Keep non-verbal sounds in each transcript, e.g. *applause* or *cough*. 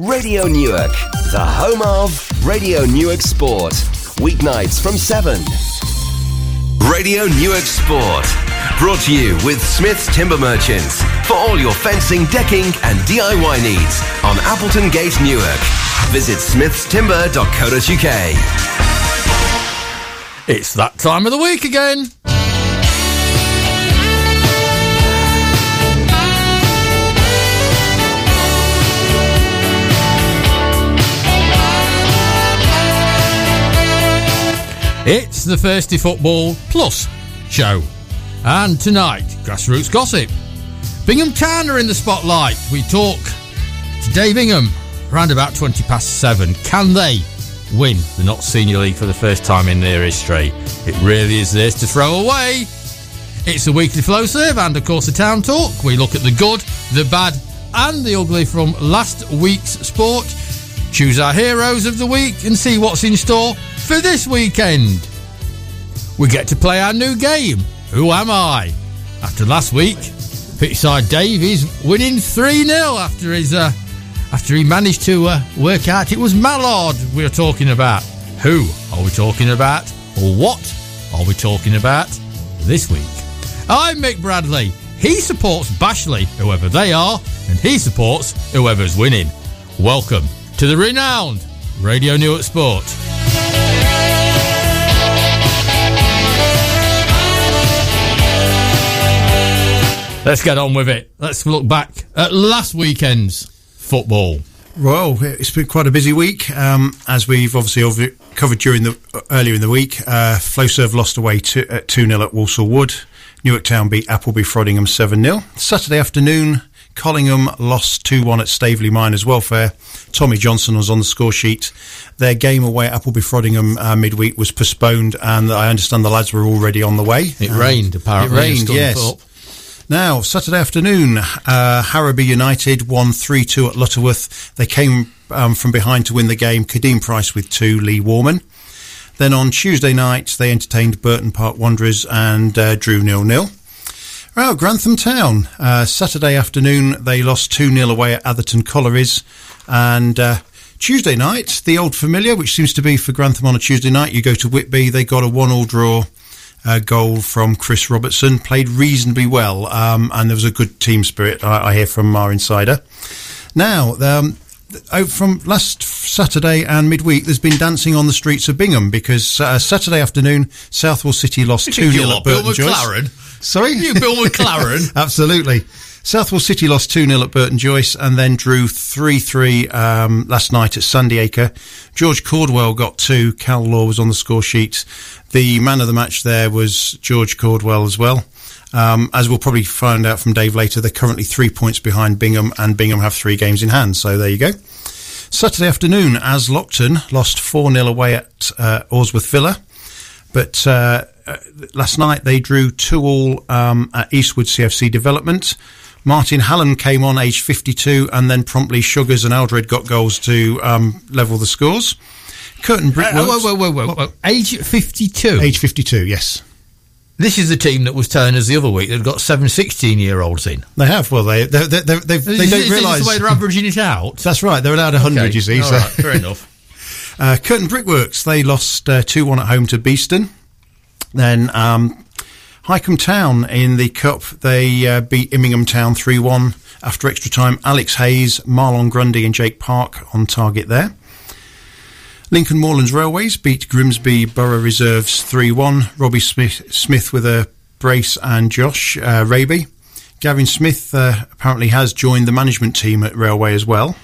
Radio Newark, the home of Radio Newark Sport. Weeknights from 7. Radio Newark Sport. Brought to you with Smith's Timber Merchants for all your fencing, decking, and DIY needs on Appleton Gate, Newark. Visit smithstimber.co.uk. It's that time of the week again. It's the Thirsty Football Plus show. And tonight, grassroots gossip. Bingham Town are in the spotlight. We talk to Dave Bingham around about 20 past 7. Can they win the Notts Senior League for the first time in their history? It really is theirs to throw away. It's the weekly Flowserve and, of course, the town talk. We look at the good, the bad, and the ugly from last week's sport. Choose our heroes of the week and see what's in store for this weekend. We get to play our new game, Who Am I? After last week, Pitchside Dave is winning 3 0 after his uh, after he managed to uh, work out it was Mallard we are talking about. Who are we talking about? Or what are we talking about this week? I'm Mick Bradley. He supports Bashley, whoever they are, and he supports whoever's winning. Welcome to the renowned Radio Newark Sport. Let's get on with it. Let's look back at last weekend's football. Well, it's been quite a busy week, um, as we've obviously over- covered during the earlier in the week. Uh, Flowserve lost away to, at two 0 at Walsall Wood. Newark Town beat Appleby Frodingham seven 0 Saturday afternoon, Collingham lost two one at Staveley Miners Welfare. Tommy Johnson was on the score sheet. Their game away at Appleby Frodingham uh, midweek was postponed, and I understand the lads were already on the way. It um, rained apparently. It rained, yes. Now, Saturday afternoon, uh, Harrowby United won 3 2 at Lutterworth. They came um, from behind to win the game. Kadeem Price with two, Lee Warman. Then on Tuesday night, they entertained Burton Park Wanderers and uh, drew nil nil. Well, Grantham Town, uh, Saturday afternoon, they lost 2 0 away at Atherton Collieries. And uh, Tuesday night, the old familiar, which seems to be for Grantham on a Tuesday night, you go to Whitby, they got a 1 all draw uh, goal from Chris Robertson. Played reasonably well, um, and there was a good team spirit. I, I hear from our insider. Now, um, from last Saturday and midweek, there's been dancing on the streets of Bingham because uh, Saturday afternoon, Southwell *laughs* *laughs* City lost 2 0 at Burton Bill Joyce. McLaren? Sorry? You Bill McLaren? Absolutely. Southwell City lost 2 0 at Burton Joyce and then drew 3 3 um, last night at Sandiacre. George Cordwell got two. Cal Law was on the score sheet. The man of the match there was George Cordwell as well. Um, as we'll probably find out from Dave later, they're currently three points behind Bingham, and Bingham have three games in hand. So there you go. Saturday afternoon, as Lockton lost 4 0 away at uh, Awsworth Villa. But uh, uh, last night they drew 2 all um, at Eastwood CFC Development. Martin Hallen came on age 52 and then promptly Sugars and Aldred got goals to um, level the scores. Curtin Brickworks. Uh, whoa, whoa, whoa, whoa, whoa. Age 52? Age 52, yes. This is the team that was telling us the other week that got seven 16 year olds in. They have. Well, they they, they, they, they, they don't realise. the way they're averaging it out? That's right. They're allowed 100, okay. you see. All so. right, fair enough. *laughs* *laughs* Uh, Curtin Brickworks, they lost uh, 2 1 at home to Beeston. Then um, Wycombe Town in the Cup, they uh, beat Immingham Town 3 1 after extra time. Alex Hayes, Marlon Grundy, and Jake Park on target there. Lincoln Moorlands Railways beat Grimsby Borough Reserves 3 1. Robbie Smith, Smith with a brace and Josh uh, Raby. Gavin Smith uh, apparently has joined the management team at Railway as well.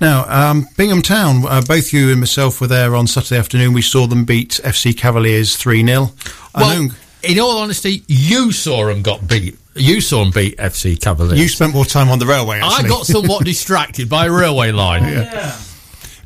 Now, um, Bingham Town, uh, both you and myself were there on Saturday afternoon. We saw them beat FC Cavaliers 3 0. Well, in all honesty, you saw them got beat. You saw them beat FC Cavaliers. You spent more time on the railway, actually. I got somewhat *laughs* distracted by a railway line. yeah.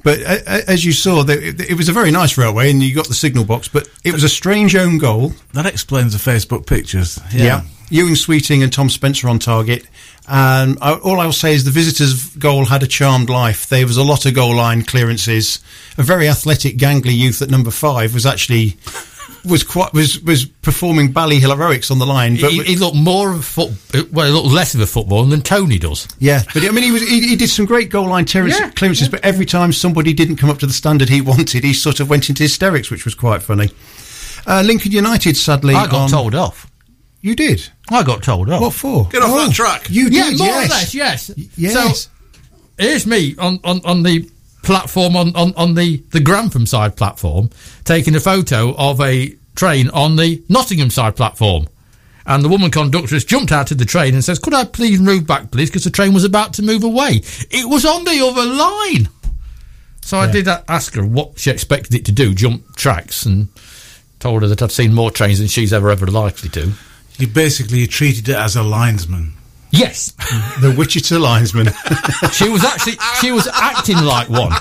But as you saw, it was a very nice railway, and you got the signal box. But it was a strange own goal. That explains the Facebook pictures. Yeah. yeah. Ewan Sweeting and Tom Spencer on target. And all I'll say is the visitors' goal had a charmed life. There was a lot of goal line clearances. A very athletic, gangly youth at number five was actually was quite was was performing Ballyhill heroics on the line. But he, he looked more of a foot, well, he looked less of a footballer than Tony does. yeah, but I mean, he was he, he did some great goal line clearances, Yeah, clearances but every time somebody didn't come up to the standard he wanted, he sort of went into hysterics, which was quite funny. Uh, Lincoln United, sadly, I got on- told off. You did. I got told off. What for? Get off that track. You yeah, did. more yes. or less, yes. Yes. So here's me on, on, on the platform on, on, on the, the Grantham side platform taking a photo of a train on the Nottingham side platform. And the woman conductor has jumped out of the train and says, Could I please move back, please? Because the train was about to move away. It was on the other line. So I did ask her what she expected it to do, jump tracks, and told her that I've seen more trains than she's ever, ever likely to. You basically treated it as a linesman. Yes, the Wichita linesman. she was actually she was acting like one.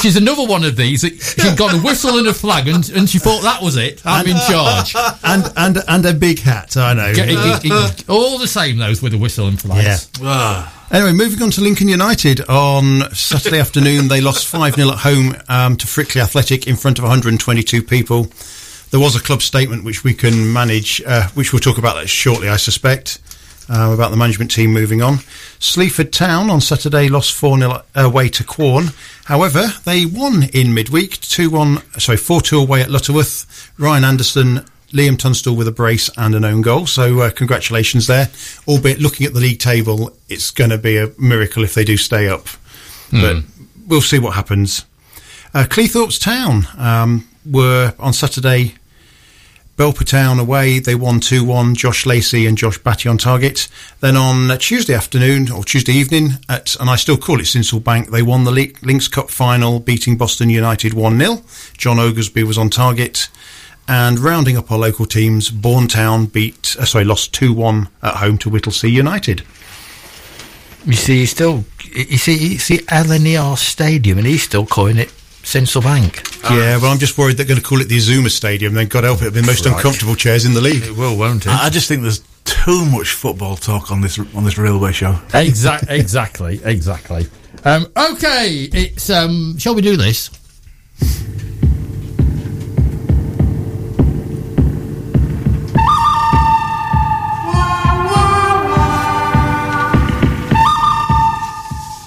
She's another one of these. She'd got a whistle and a flag, and, and she thought that was it. I'm in charge. and and and a big hat. I know. Get- it- it- it- all the same, those with a whistle and flags. Ah, Anyway, moving on to Lincoln United on Saturday afternoon, they lost 5 0 at home um, to Frickley Athletic in front of 122 people. There was a club statement which we can manage, uh, which we'll talk about that shortly, I suspect, uh, about the management team moving on. Sleaford Town on Saturday lost 4 0 away to Quorn. However, they won in midweek 2 1, sorry, 4 2 away at Lutterworth. Ryan Anderson Liam Tunstall with a brace and an own goal. So uh, congratulations there. Albeit looking at the league table, it's going to be a miracle if they do stay up. But we'll see what happens. Uh, Cleethorpes Town um, were on Saturday. Belper Town away, they won 2 1. Josh Lacey and Josh Batty on target. Then on Tuesday afternoon, or Tuesday evening, at and I still call it Sincil Bank, they won the Le- Lincs Cup final, beating Boston United 1 0. John Oglesby was on target. And rounding up our local teams, Bourne Town beat, uh, sorry, lost 2 1 at home to Whittlesea United. You see, he's still you see you see LNER Stadium, and he's still calling it Sincil Bank. yeah, well, I'm just worried they're going to call it the Azuma Stadium. Then, God help it, it'll be the most Right. uncomfortable chairs in the league. It will, won't it? I I just think there's too much football talk on this on this railway show. Exactly, exactly, exactly. Um, okay, it's um, shall we do this?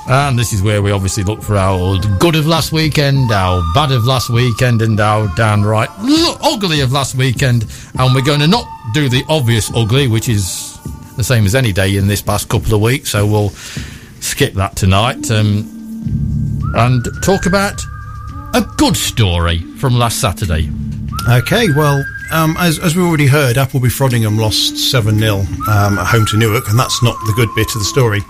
And this is where we obviously look for our good of last weekend, our bad of last weekend, and our downright ugly of last weekend. And we're going to not do the obvious ugly, which is the same as any day in this past couple of weeks. So we'll skip that tonight um, and talk about a good story from last Saturday. Okay, well, um, as, as we already heard, Appleby Frodingham lost 7 0 um, at home to Newark, and that's not the good bit of the story.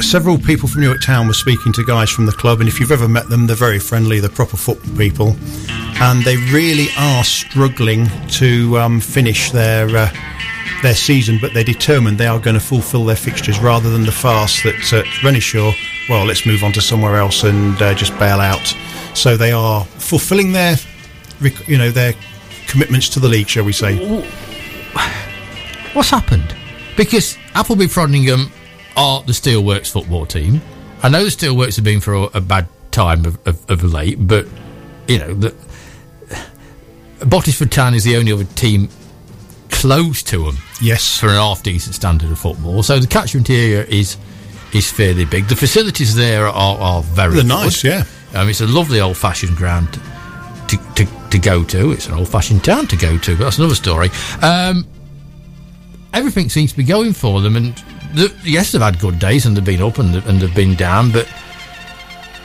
Several people from Newark Town were speaking to guys from the club, and if you've ever met them, they're very friendly, they're proper football people, and they really are struggling to um, finish their. Uh, their season, but they're determined they are going to fulfil their fixtures rather than the farce that uh, Renishaw, well, let's move on to somewhere else and uh, just bail out. So they are fulfilling their, you know, their commitments to the league, shall we say? What's happened? Because Appleby Frodingham are the Steelworks football team. I know the Steelworks have been for a, a bad time of, of, of late, but you know the Bottesford Town is the only other team close to them Yes. for an half decent standard of football. So the catchment area is is fairly big. The facilities there are, are very They're good. nice, yeah. Um, it's a lovely old fashioned ground to, to, to go to. It's an old fashioned town to go to, but that's another story. Um, everything seems to be going for them, and the, yes, they've had good days and they've been up and, and they've been down, but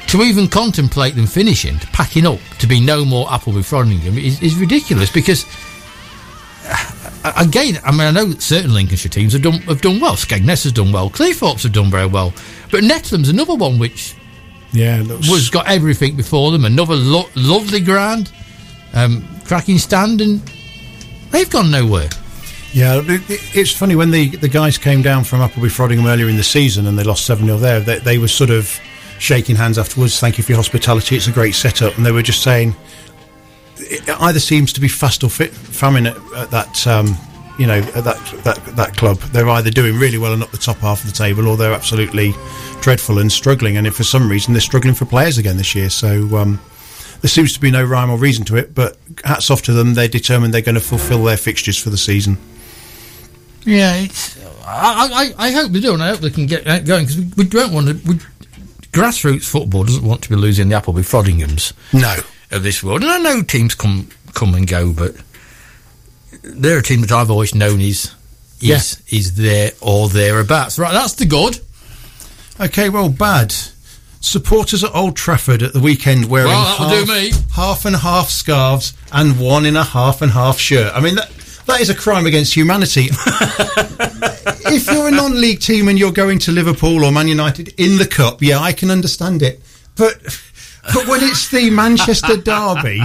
to even contemplate them finishing, to packing up, to be no more Appleby Frodingham is, is ridiculous because. uh, Again, I mean, I know that certain Lincolnshire teams have done have done well. Skegness has done well. Cleethorpes have done very well, but Nettleham's another one which Yeah, looks, was got everything before them. Another lo- lovely ground, um, cracking stand, and they've gone nowhere. Yeah. it- it- It's funny when the, the guys came down from Appleby Frodingham earlier in the season and they lost 7 0 there, they, they were sort of shaking hands afterwards. Thank you for your hospitality. It's a great setup. And they were just saying, it either seems to be fast or fit famine at, at that um, you know at that, that that club. They're either doing really well and up the top half of the table, or they're absolutely dreadful and struggling. And if for some reason they're struggling for players again this year, so um, there seems to be no rhyme or reason to it. But hats off to them; they're determined they're going to fulfil their fixtures for the season. Yeah, it's, I, I, I hope they do, and I hope they can get that going because we, we don't want to. We, grassroots football doesn't want to be losing the Appleby Frodinghams No, of this world, and I know teams come come and go, but they're a team that I've always known is is is there or thereabouts. Right, that's the good. Okay, well, bad. Supporters at Old Trafford at the weekend wearing Well, half, do me. half and half scarves and one in a half and half shirt. I mean, that, that is a crime against humanity. *laughs* if you're a non-league team and you're going to Liverpool or Man United in the cup, yeah, I can understand it. But but when it's the Manchester derby,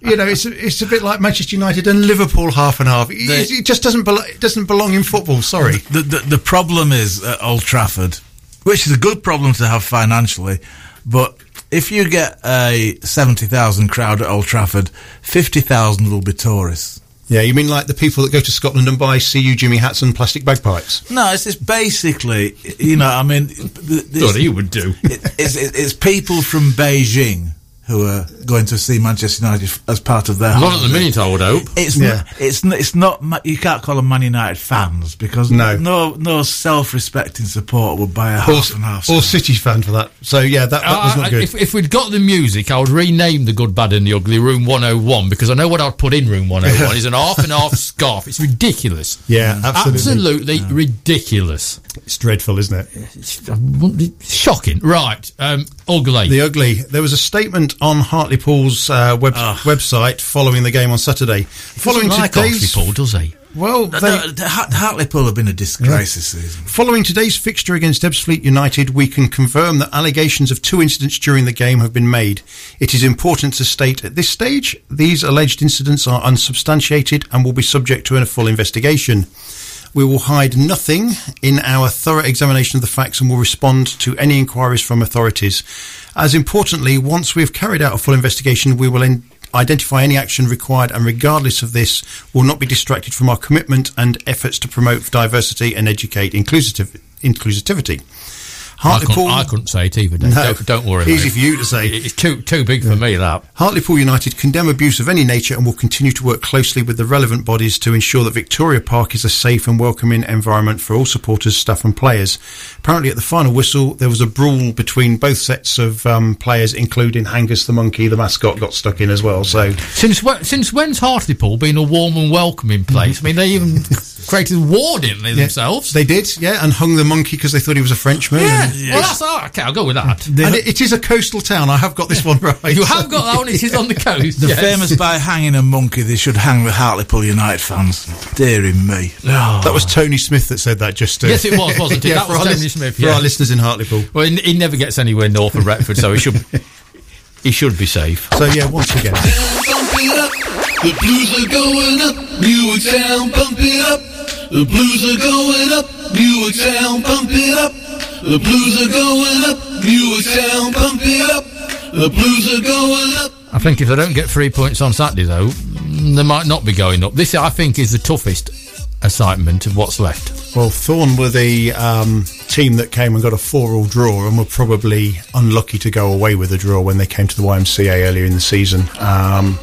you know, it's a, it's a bit like Manchester United and Liverpool half and half. It, it just doesn't belo- it doesn't belong in football. Sorry. The, the the problem is at Old Trafford, which is a good problem to have financially, but if you get a seventy thousand crowd at Old Trafford, fifty thousand will be tourists. Yeah, you mean like the people that go to Scotland and buy CU Jimmy hats and plastic bagpipes? No, it's just basically, you know, I mean, this- What he would do. it, it's, it's people from Beijing who are going to see Manchester United as part of their. Not at the minute, I would hope. It's Yeah. not, it's n- it's not Ma- you can't call them Man United fans because No. no no self-respecting supporter would buy a Or, half and half. or stand. City fan for that. So yeah, that, that was Uh, not good. If, if we'd got the music, I would rename the good, bad, and the ugly Room 101 because I know what I'd put in Room 101 is an half and half *laughs* scarf. It's ridiculous. yeah, absolutely. Absolutely ridiculous. It's dreadful, isn't it? It's, I shocking. Right. Um, ugly. The ugly. There was a statement on Hartlepool's uh, web, website following the game on Saturday. Following Doesn't like today's Hartlepool, does he? well, they, the- the Hart- Hartlepool have been a disgrace this season. Following today's fixture against Ebbsfleet United, we can confirm that allegations of two incidents during the game have been made. It is important to state at this stage these alleged incidents are unsubstantiated and will be subject to a full investigation. We will hide nothing in our thorough examination of the facts and will respond to any inquiries from authorities. As importantly, once we have carried out a full investigation, we will en- identify any action required and regardless of this will not be distracted from our commitment and efforts to promote diversity and educate inclusivity. I couldn't, Hartlepool, I couldn't say it either. No. Don't, don't worry. Easy for you to say. It's too too big for me. That. Hartlepool United condemn abuse of any nature and will continue to work closely with the relevant bodies to ensure that Victoria Park is a safe and welcoming environment for all supporters, staff, and players. Apparently, at the final whistle, there was a brawl between both sets of um, players, including H'Angus the monkey, the mascot, got stuck in as well. So, Since when, since when's Hartlepool been a warm and welcoming place? I mean, they even *laughs* created a ward in there themselves. they did, yeah, and hung the monkey because they thought he was a Frenchman. yeah. And, Well, that's all right. Okay, I'll go with that. and it, it is a coastal town. I have got this one right. You have got that one. It is on the *laughs* coast. The yes. famous by hanging a monkey, they should hang the Hartlepool United fans. Deary me. Oh. That was Tony Smith that said that. Just to, Yes, it was, wasn't it? *laughs* yeah, That for was our Tony lis- Smith, For yeah. our listeners in Hartlepool. Well, he, he never gets anywhere north of Retford, so he should he should be safe. So yeah, once again. Pump it up. The blues are going up. Newark Sound, pump it up. The blues are going up. Newark Sound, pump it up. The blues are going up. Newark Sound, pump it up. The blues are going up. I think if they don't get three points on Saturday, though, mm, they might not be going up. This, I think, is the toughest assignment of what's left. Well, Thorne were the um, team that came and got a four-all draw, and were probably unlucky to go away with a draw when they came to the YMCA earlier in the season. Um,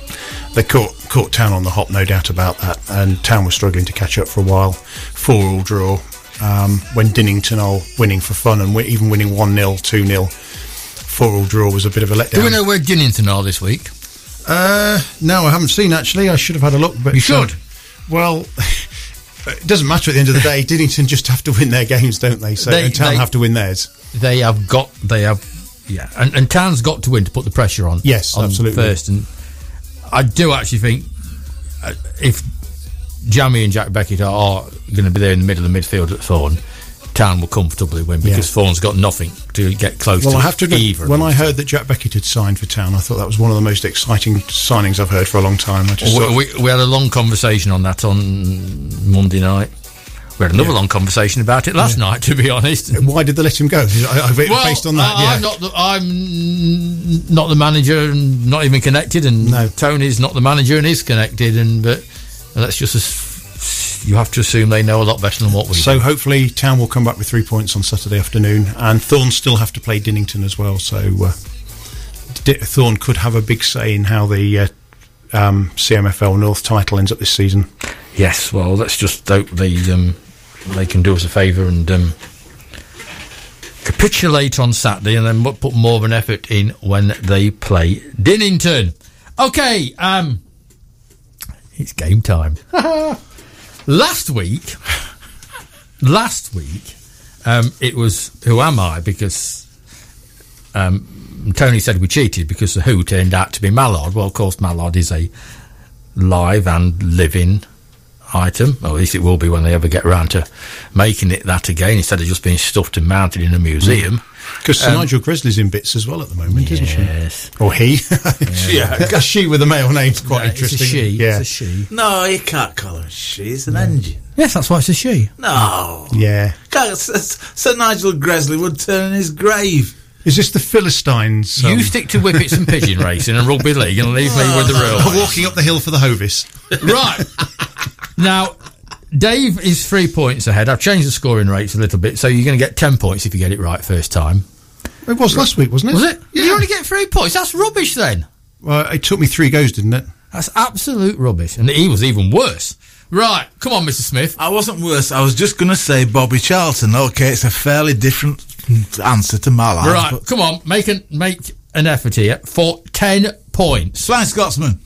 they caught caught Town on the hop, no doubt about that, and Town was struggling to catch up for a while. Four-all draw um, when Dinnington are winning for fun and even winning one 0 two 0 Four-all draw was a bit of a letdown. Do we know where Dinnington are this week? Uh, no, I haven't seen actually. I should have had a look, but You should. uh, well, *laughs* it doesn't matter at the end of the day. Dinnington just have to win their games, don't they? So They- and Town they- have to win theirs. They have got. They have. Yeah, and, and Town's got to win to put the pressure on. Yes, on absolutely. First, and I do actually think uh, if Jamie and Jack Beckett are, going to be there in the middle of the midfield at Thorne, Town will comfortably win because Yeah. Thorne's got nothing to get close Well, to. I have to admit, when. I heard that Jack Beckett had signed for Town, I thought that was one of the most exciting signings I've heard for a long time. I just thought, we, we, we had a long conversation on that on Monday night. We had another long conversation about it last night, to be honest. why did they let him go? I, I, based on that, I, yeah. I'm not the, I'm not the manager and not even connected, and No. Tony's not the manager and is connected, and but let's just as, you have to assume they know a lot better than what we. do. so hopefully Town will come back with three points on Saturday afternoon, and Thorne still have to play Dinnington as well. So uh, Thorne could have a big say in how the uh, um, CMFL North title ends up this season. Yes, well, let's just hope they um, they can do us a favour and um, capitulate on Saturday, and then put more of an effort in when they play Dinnington. Okay, um, it's game time. *laughs* last week, last week, um, it was who am I because um, Tony said we cheated because the Who turned out to be Mallard. Well, of course, Mallard is a live and living item, or at least it will be when they ever get around to making it that again, instead of just being stuffed and mounted in a museum. Because Sir Nigel Gresley's in bits as well at the moment, isn't she? Yes. Or he? *laughs* yeah, a she with a male name's quite Yeah, interesting. It's a she. Yeah, It's a she. No, you can't call her a she. It's an engine. Yes, that's why it's a she. No. yeah. Can't- S- S- Sir Nigel Grizzly would turn in his grave. Is this the Philistines? um, you stick to whippets and pigeon racing and rugby league and leave me with the *laughs* real. *laughs* walking up the hill for the Hovis? right. Now, Dave is three points ahead. I've changed the scoring rates a little bit, so you're going to get 10 points if you get it right first time. It was last week, wasn't it? Was it? Yeah. You only get three points. That's rubbish then. Well, it took me three goes, didn't it? That's absolute rubbish. And he was even worse. Right. Come on, Mr. Smith. I wasn't worse. I was just going to say Bobby Charlton. Okay, it's a fairly different answer to my life. Right. but- Come on. Make an, make an effort here for 10 points. Flying Scotsman.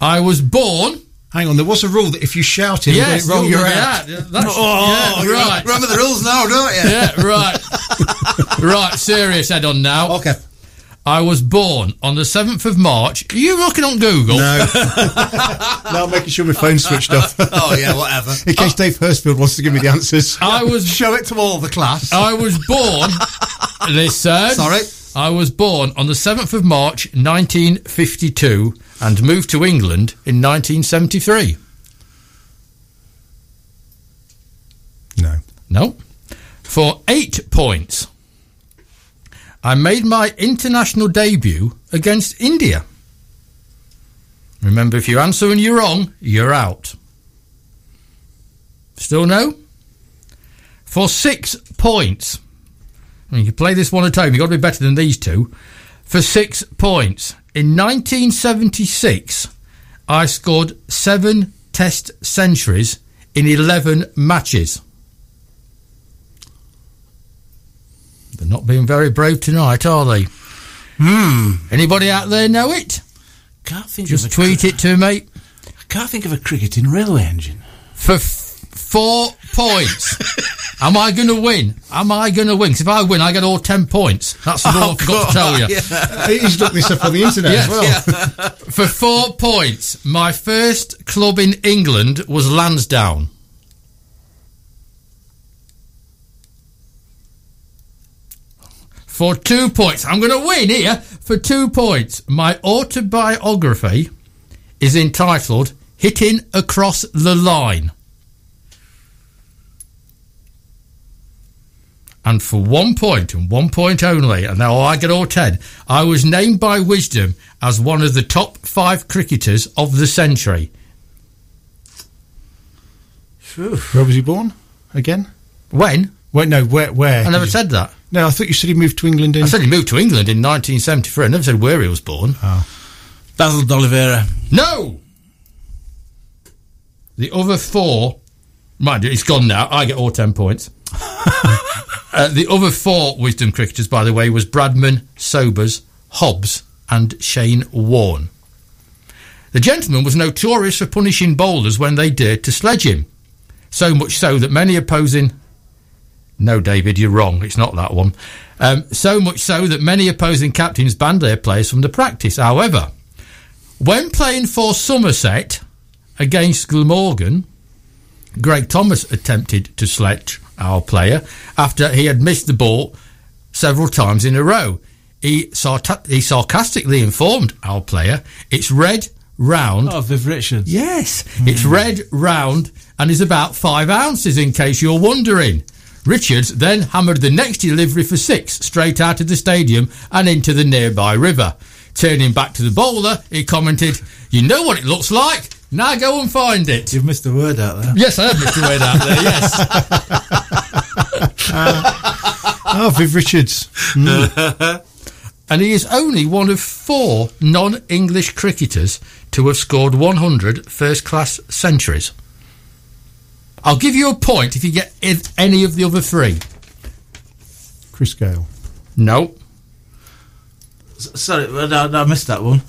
I was born. Hang on, there was a rule that if you shouted Yes, and got it wrong, you're out. yeah, that's- *laughs* Oh, yeah, right. Remember the rules now, don't you? Yeah, right. *laughs* right, serious head on now. Okay. I was born on the 7th of March. Are you looking on Google? No. *laughs* no, I'm making sure my phone's switched off. Oh, yeah, whatever. In case Dave Hurstfield wants to give me the answers. I was Show it to all the class. I was born listen. Sorry. I was born on the 7th of March 1952 and moved to England in 1973. No. No. For 8 points. I made my international debut against India. Remember, if you answer and you're wrong, you're out. Still no? For six points. I mean, you play this one at home, you've got to be better than these two. For six points. In 1976, I scored seven test centuries in 11 matches. They're not being very brave tonight, are they? Hmm. Anybody out there know it? Can't think Just of a tweet it to me. I Can't think of a cricketing railway engine. for f- four points. *laughs* Am I going to win? Am I going to win? Because if I win, I get all ten points. That's what all oh, I forgot to tell you. He's looked this up on the internet Yes, as well. For four points, my first club in England was Lansdowne. For two points, I'm going to win here. For two points, my autobiography is entitled Hitting Across the Line. And for one point and one point only, and now I get all ten, I was named by Wisden as one of the top five cricketers of the century. Where was he born? Again? When? Wait, no, where? where I never Did you- said that. No, I thought you said he moved to England in. I said he moved to England in 1973. I never said where he was born. Oh. Basil D'Oliveira. No! The other four, mind you, it's gone now. I get all 10 points. *laughs* uh, the other four Wisden cricketers, by the way, was Bradman, Sobers, Hobbs, and Shane Warne. The gentleman was notorious for punishing bowlers when they dared to sledge him. So much so that many opposing. No, David, you're wrong. It's not that one. Um, so much so that many opposing captains banned their players from the practice. However, when playing for Somerset against Glamorgan, Greg Thomas attempted to sledge our player after he had missed the ball several times in a row. He, sarta- he sarcastically informed our player, it's red, round, Oh, Viv Richards. Yes, hmm. it's red, round, and is about five ounces, in case you're wondering. Richards then hammered the next delivery for six straight out of the stadium and into the nearby river. Turning back to the bowler, he commented, You know what it looks like? Now go and find it. You've missed a word out there. Yes, I have Mr. word out there, yes. Oh, *laughs* Viv Richards. Hmm. *laughs* and he is only one of four non-English cricketers to have scored 100 first-class centuries. I'll give you a point if you get any of the other three. Chris Gayle. No. S- Sorry, I, I missed that one.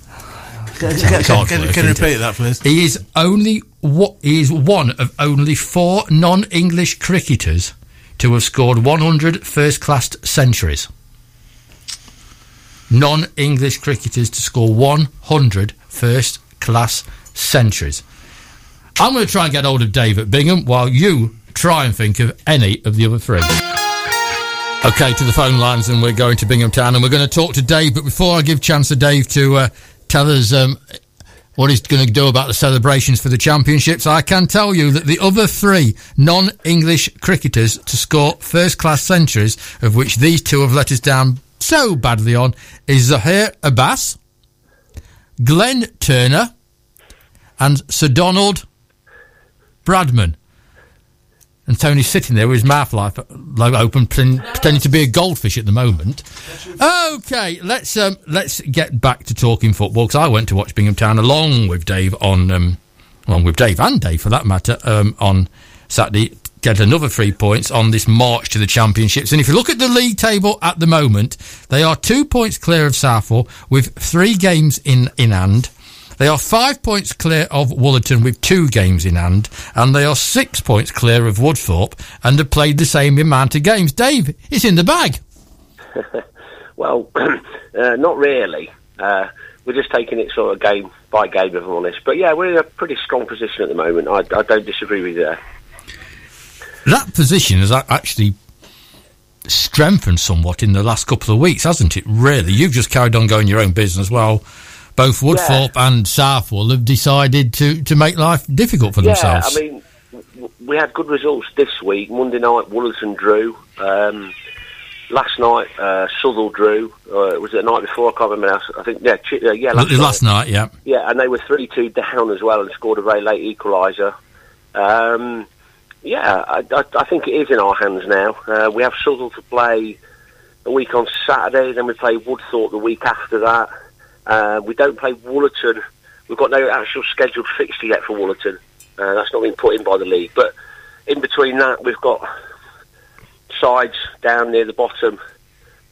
Can, It's can, can, can you repeat that, please? He is only what he is one of only four non-English cricketers to have scored 100 first-class centuries. Non-English cricketers to score 100 first-class centuries. I'm going to try and get hold of Dave at Bingham while you try and think of any of the other three. Okay, to the phone lines, and we're going to Bingham Town, and we're going to talk to Dave. But before I give chance to Dave to uh, tell us um, what he's going to do about the celebrations for the championships, I can tell you that the other three non-English cricketers to score first-class centuries, of which these two have let us down so badly on, is Zaheer Abbas, Glenn Turner, and Sir Donald Bradman. And Tony's sitting there with his mouth like, like open, pretend- pretending to be a goldfish at the moment. Okay, let's um, let's get back to talking football because I went to watch Bingham Town along with Dave on, um, along with Dave and Dave for that matter, um, on Saturday. Get another three points on this march to the championships. And if you look at the league table at the moment, they are two points clear of Southwell with three games in in hand. They are five points clear of Woolerton with two games in hand, and they are six points clear of Woodthorpe and have played the same amount of games. Dave, it's in the bag. *laughs* Well, *clears throat* uh, not really. Uh, we're just taking it sort of game by game, if I'm honest. But yeah, we're in a pretty strong position at the moment. I, I don't disagree with you there. That position has actually strengthened somewhat in the last couple of weeks, hasn't it? Really, you've just carried on going your own business. Well, both Woodthorpe and Southwell have decided to, to make life difficult for Yeah, themselves. I mean, w- we had good results this week. Monday night, Woolerton drew. Um, last night, uh, Southwell drew. Uh, was it the night before? I can't remember. now. I think yeah, Chi- uh, yeah, last, last night, yeah. Yeah, and they were three two down as well and scored a very late equaliser. Um, yeah, I, I, I think it is in our hands now. Uh, we have Southwell to play a week on Saturday, then we play Woodthorpe the week after that. Uh, we don't play Woolerton. We've got no actual scheduled fixture yet for Woolerton. Uh, that's not been put in by the league. But in between that, we've got sides down near the bottom,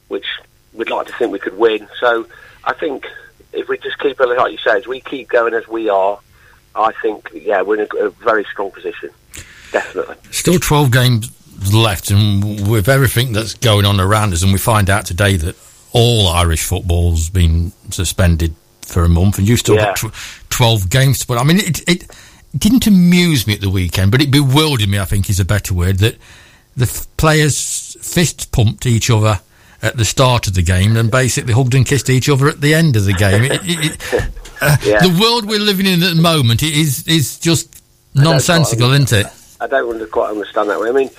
which we'd like to think we could win. So I think if we just keep like you say, as we keep going as we are, I think yeah, we're in a, a very strong position. Definitely. Still 12 games left, and with everything that's going on around us, and we find out today that all Irish football's been suspended for a month, and you've still got tw- 12 games to put. I mean, it, it didn't amuse me at the weekend, but it bewildered me, I think is a better word, that the f- players fist pumped each other at the start of the game and basically hugged and kissed each other at the end of the game. It, it, *laughs* uh, Yeah. The world we're living in at the moment is, is just nonsensical, isn't it? I don't quite understand that way. I mean,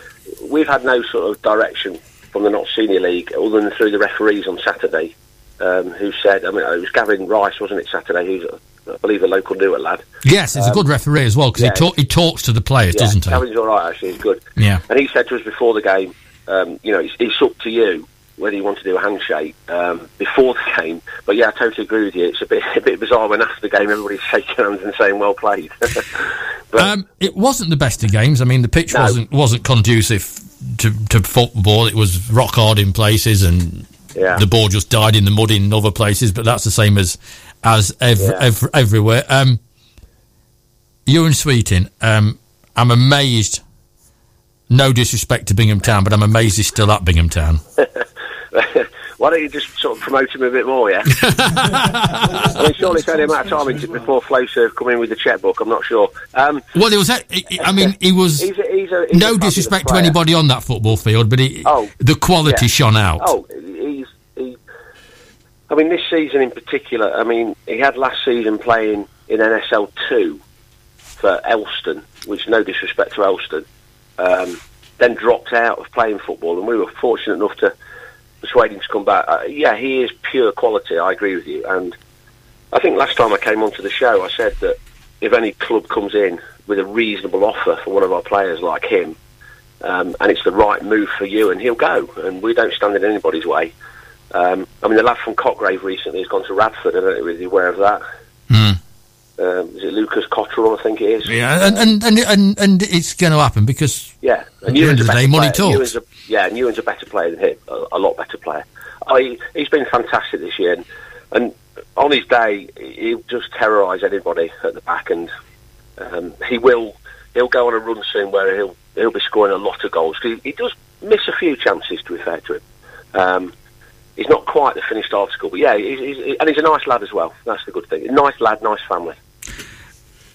we've had no sort of direction from the Notts Senior League other than through the referees on Saturday, um, who said, I mean, it was Gavin Rice, wasn't it, Saturday, who's, I believe, a local Newark lad. Yes, he's a good referee as well because Um, yeah. he, talk, he talks to the players, Yeah, doesn't he? Gavin's all right, actually, he's good. Yeah. And he said to us before the game, um, you know, it's, it's up to you whether you want to do a handshake um, before the game. But yeah, I totally agree with you. It's a bit *laughs* a bit bizarre when after the game everybody's *laughs* shaking hands and saying well played. *laughs* but Um, it wasn't the best of games. I mean, the pitch No. wasn't wasn't conducive to, to football. It was rock hard in places, and Yeah. the ball just died in the mud in other places. But that's the same as as ev- Yeah. ev- everywhere. Um, Ewan Sweeting, um, I'm amazed. No disrespect to Bingham Town, but I'm amazed he's still at Bingham Town. *laughs* why don't you just sort of promote him a bit more, yeah? *laughs* I mean, surely it's only a matter of time before Flowserve come in with the checkbook. I'm not sure. Um, Well, there was. a- I mean, he was. he's a, he's a, he's no disrespect to anybody on that football field, but he, Oh, the quality yeah. shone out. Oh, he's. He, I mean, this season in particular. I mean, he had last season playing in NSL two for Elston, which no disrespect to Elston. Um, then dropped out of playing football, and we were fortunate enough to persuade him to come back. Uh, yeah, he is pure quality. I agree with you, and I think last time I came onto the show, I said that if any club comes in with a reasonable offer for one of our players like him, um, and it's the right move for you, and he'll go, and we don't stand in anybody's way. Um, I mean, the lad from Cotgrave recently has gone to Radford. I don't know if you're aware of that. Hmm. Um, is it Lucas Cottrell? I think it is. Yeah, and and, and, and, and it's going to happen because Yeah, At the end of a the day, better money player. talks. Ewan's a, yeah, and Ewan's a better player than him, a, a lot better player. I, he's been fantastic this year, and, and on his day, he'll just terrorise anybody at the back, and um, he will. He'll go on a run soon where he'll he'll be scoring a lot of goals. He, he does miss a few chances, to be fair to him. Um, he's not quite the finished article, but yeah, he's, he's, and he's a nice lad as well. That's the good thing. Nice lad, nice family.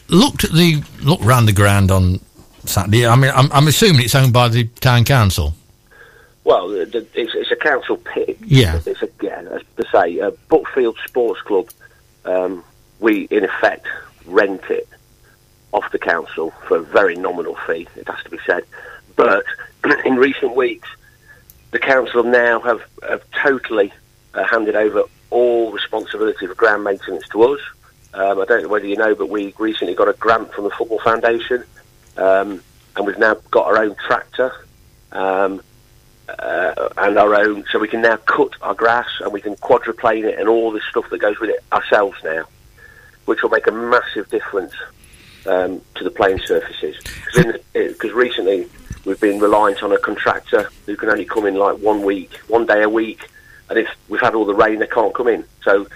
Looked at the look round the ground on Saturday. I mean, I'm, I'm assuming it's owned by the town council. Well, the, the, it's, it's a council pit. Yeah. It's again, as to say, uh, Buckfield Sports Club, um, we in effect rent it off the council for a very nominal fee, it has to be said. But *clears throat* in recent weeks, the council now have, have totally uh, handed over all responsibility for ground maintenance to us. Um, I don't know whether you know, but we recently got a grant from the Football Foundation, um, and we've now got our own tractor. Um, uh, and our own, so we can now cut our grass and we can quadruplane it and all this stuff that goes with it ourselves now, which will make a massive difference um, to the playing surfaces. Because recently we've been reliant on a contractor who can only come in like one week, one day a week, and if we've had all the rain, they can't come in. So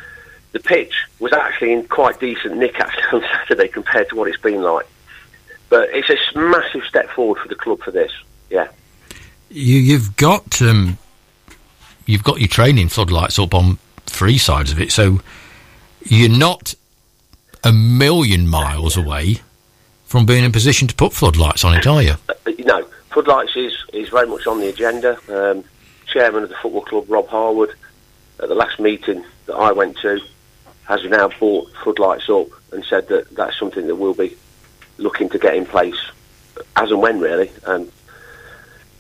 the pitch was actually in quite decent nick *laughs* on Saturday compared to what it's been like. But it's a massive step forward for the club for this. Yeah. You, you've got um, you've got your training floodlights up on three sides of it, so you're not a million miles away from being in position to put floodlights on it, are you? No, floodlights is, is very much on the agenda. Um, chairman of the football club, Rob Harwood, at the last meeting that I went to, has now brought floodlights up and said that that's something that we'll be looking to get in place as and when, really. And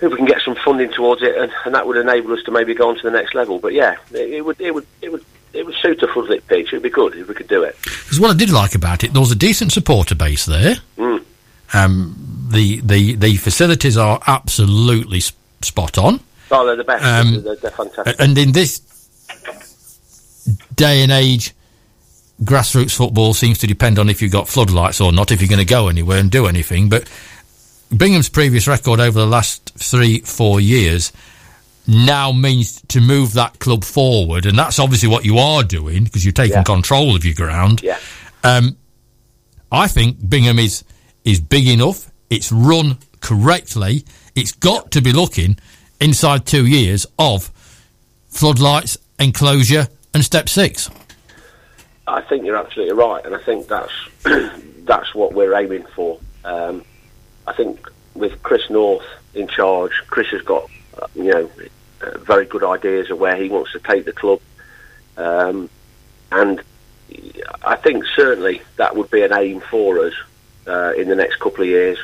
if we can get some funding towards it, and, and that would enable us to maybe go on to the next level. But yeah, it, it would, it would, it would, it would suit a floodlit pitch. It'd be good if we could do it. Because what I did like about it, there was a decent supporter base there. Mm. Um, the the the facilities are absolutely s- spot on, Oh, they're the best. Um, they're, they're fantastic. and in this day and age, grassroots football seems to depend on if you've got floodlights or not, if you're going to go anywhere and do anything. But Bingham's previous record over the last three, four years now means to move that club forward, and that's obviously what you are doing because you're taking Yeah. control of your ground. yeah. Um, I think Bingham is is big enough. It's run correctly. It's got to be looking inside two years of floodlights, enclosure, and step six. I think you're absolutely right, and I think that's *clears throat* that's what we're aiming for. Um, I think with Chris North in charge, Chris has got uh, you know uh, very good ideas of where he wants to take the club, um, and I think certainly that would be an aim for us uh, in the next couple of years.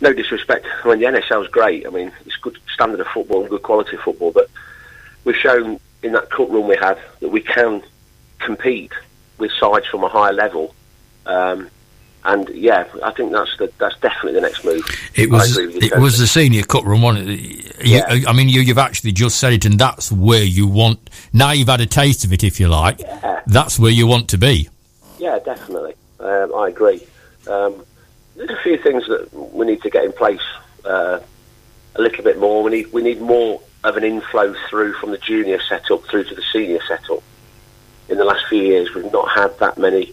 No disrespect, I mean the NSL's great. I mean it's good standard of football and good quality football, but we've shown in that cup run we had that we can compete with sides from a higher level. Um, and yeah, I think that's the, that's definitely the next move. It was it was the senior cut run, wasn't it? Yeah. I mean, you, you've actually just said it, and that's where you want. Now you've had a taste of it, if you like. Yeah. That's where you want to be. Yeah, definitely. Um, I agree. Um, there's a few things that we need to get in place uh, a little bit more. We need we need more of an inflow through from the junior setup through to the senior setup. In the last few years, we've not had that many.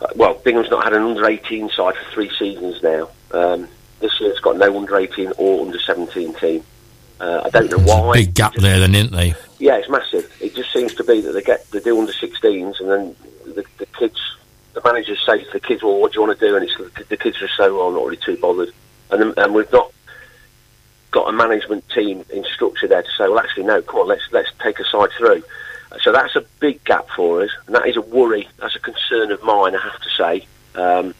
Uh, well, Bingham's not had an under 18 side for three seasons now. Um, this year, it's got no under 18 or under 17 team. Uh, I don't know why. Big gap there, then, isn't they? Yeah, it's massive. It just seems to be that they get they do under 16s, and then the, the kids, the managers say to the kids, "Well, what do you want to do?" And it's the, the kids are so, "Oh, I'm not really too bothered." And and we've not got a management team in structure there to say, "Well, actually, no, come on, let's let's take a side through." So that's a big gap for us, and that is a worry. That's a concern of mine, I have to say, um,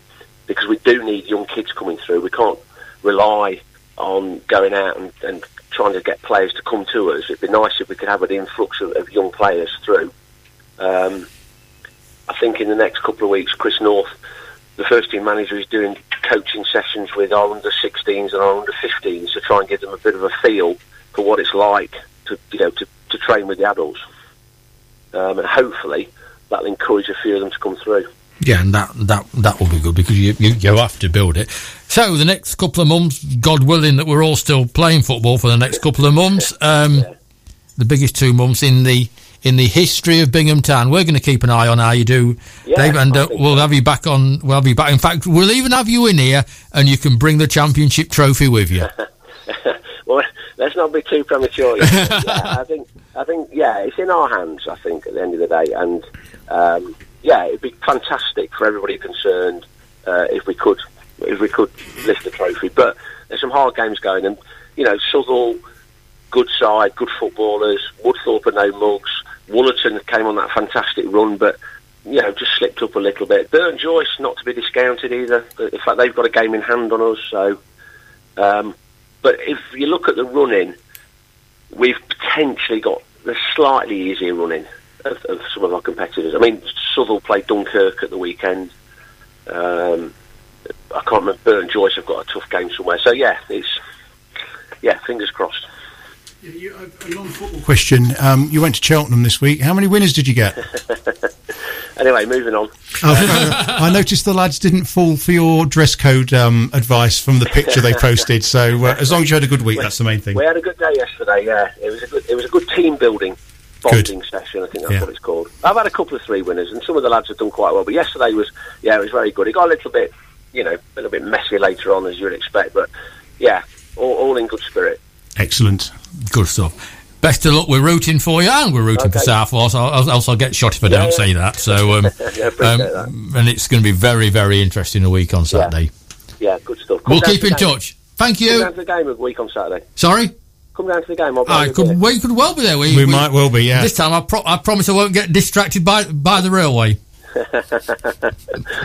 because we do need young kids coming through. We can't rely on going out and, and trying to get players to come to us. It'd be nice if we could have an influx of, of young players through. Um, I think in the next couple of weeks, Chris North, the first team manager, is doing coaching sessions with our under 16s and our under 15s to try and give them a bit of a feel for what it's like to you know to, to train with the adults. Um, and hopefully that'll encourage a few of them to come through. Yeah, and that that that will be good because you, you you have to build it. So the next couple of months, God willing, that we're all still playing football for the next couple of months. Um, Yeah. The biggest two months in the in the history of Bingham Town. We're going to keep an eye on how you do, Yeah, Dave, and uh, we'll so. have you back on. We'll have you back. In fact, we'll even have you in here, and you can bring the championship trophy with you. *laughs* well, let's not be too premature. Yet. *laughs* yeah, I think, I think, yeah, it's in our hands. I think at the end of the day, and um, yeah, it'd be fantastic for everybody concerned uh, if we could, if we could lift the trophy. But there's some hard games going, and you know, Southwell, good side, good footballers. Woodthorpe are no mugs. Wollaton came on that fantastic run, but you know, just slipped up a little bit. Burton Joyce, not to be discounted either. In fact, they've got a game in hand on us, so. Um, but if you look at the running, we've potentially got the slightly easier running of, of some of our competitors. I mean, Southwell played Dunkirk at the weekend. Um, I can't remember. Burton Joyce have got a tough game somewhere. So yeah, it's yeah, fingers crossed. You, a, a non-football question. Um, you went to Cheltenham this week. How many winners did you get? *laughs* Anyway, moving on. *laughs* I noticed the lads didn't fall for your dress code um, advice from the picture they posted. So uh, *laughs* as long as you had a good week, that's the main thing. We had a good day yesterday. Yeah, it was a good. It was a good team building bonding session. I think that's Yeah. what it's called. I've had a couple of three winners, and some of the lads have done quite well. But yesterday was yeah, it was very good. It got a little bit, you know, a little bit messy later on as you'd expect. But yeah, all, all in good spirit. Excellent. Good stuff. Best of luck. We're rooting for you, and we're rooting for Okay. Southwell. So I'll, else I'll get shot if I don't yeah. say that. So, *laughs* um, Yeah, appreciate um, and it's going to be very, very interesting a week on Saturday. Yeah, good stuff. Come We'll keep to in game. touch. Thank Come you. down to the game a week on Saturday. Sorry, Come down to the game. I'll buy I you could. We could well be there. We, We might well be, yeah. This time, I, pro- I promise I won't get distracted by by the railway. *laughs*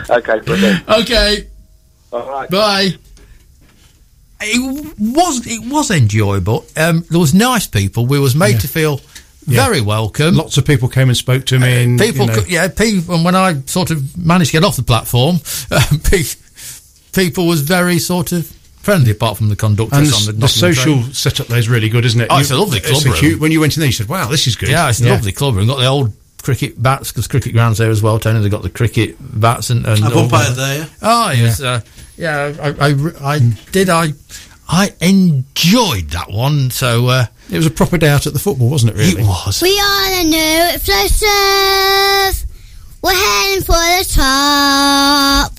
Okay, brilliant. Okay, All right. bye. It was it was enjoyable. Um, there was nice people. We was made to feel Yeah. very welcome. Lots of people came and spoke to me. And, people, you know, yeah, people. And when I sort of managed to get off the platform, *laughs* um, people was very sort of friendly, apart from the conductor and on the, the, the social train. setup there is really good, isn't it? Oh, it's a lovely club room. cute- when you went in there, you said, "Wow, this is good." Yeah, it's a lovely club room. Got the old cricket bats because cricket grounds there as well. Tony, they got the cricket bats and. and I've all umpired there. yeah. Oh yes, yeah. Uh, yeah I, I, I did. I I enjoyed that one. So uh, It was a proper day out at the football, wasn't it? Really? it was. We are the new explosive. We're heading for the top.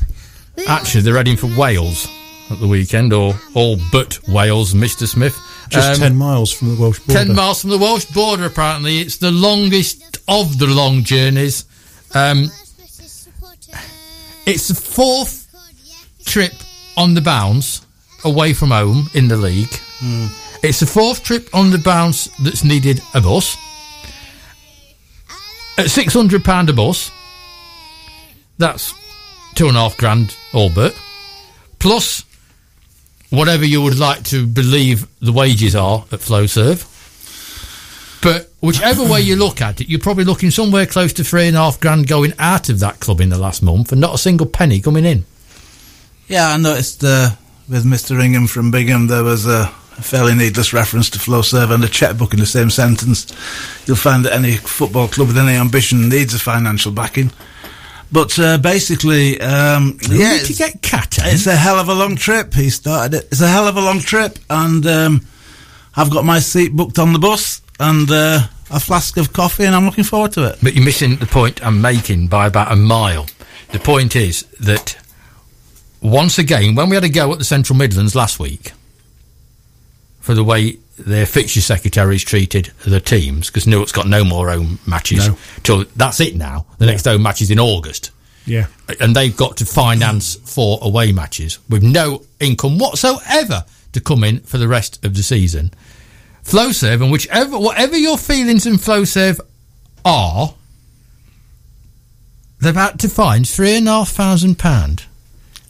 We Actually, they're heading for Wales at the weekend, or all but Wales, Mr. Smith. Just Um, ten miles from the Welsh border. 10 miles from the Welsh border, apparently. It's the longest of the long journeys. Um, it's the fourth trip on the bounce away from home in the league. Hmm. It's the fourth trip on the bounce that's needed a bus. At £600 a bus, that's two and a half grand all but. Plus whatever you would like to believe the wages are at Flowserve. But whichever way you look at it, you're probably looking somewhere close to three and a half grand going out of that club in the last month and not a single penny coming in. Yeah, I noticed uh, with Mr. Ingham from Bingham there was a fairly needless reference to flow Flowserve and a checkbook in the same sentence. You'll find that any football club with any ambition needs a financial backing. But uh, basically, um, yeah, it's, get cat it's a hell of a long trip. He started it. It's a hell of a long trip, and um, I've got my seat booked on the bus and uh, a flask of coffee, and I'm looking forward to it. But you're missing the point I'm making by about a mile. The point is that once again, when we had a go at the Central Midlands last week for the way their fixture secretaries treated the teams, because Newark's got no more home matches No. till that's it now. The next home match is in August. Yeah. and they've got to finance four away matches with no income whatsoever to come in for the rest of the season. Flowserve and whichever whatever your feelings in Flowserve are, they've had to find three and a half thousand pound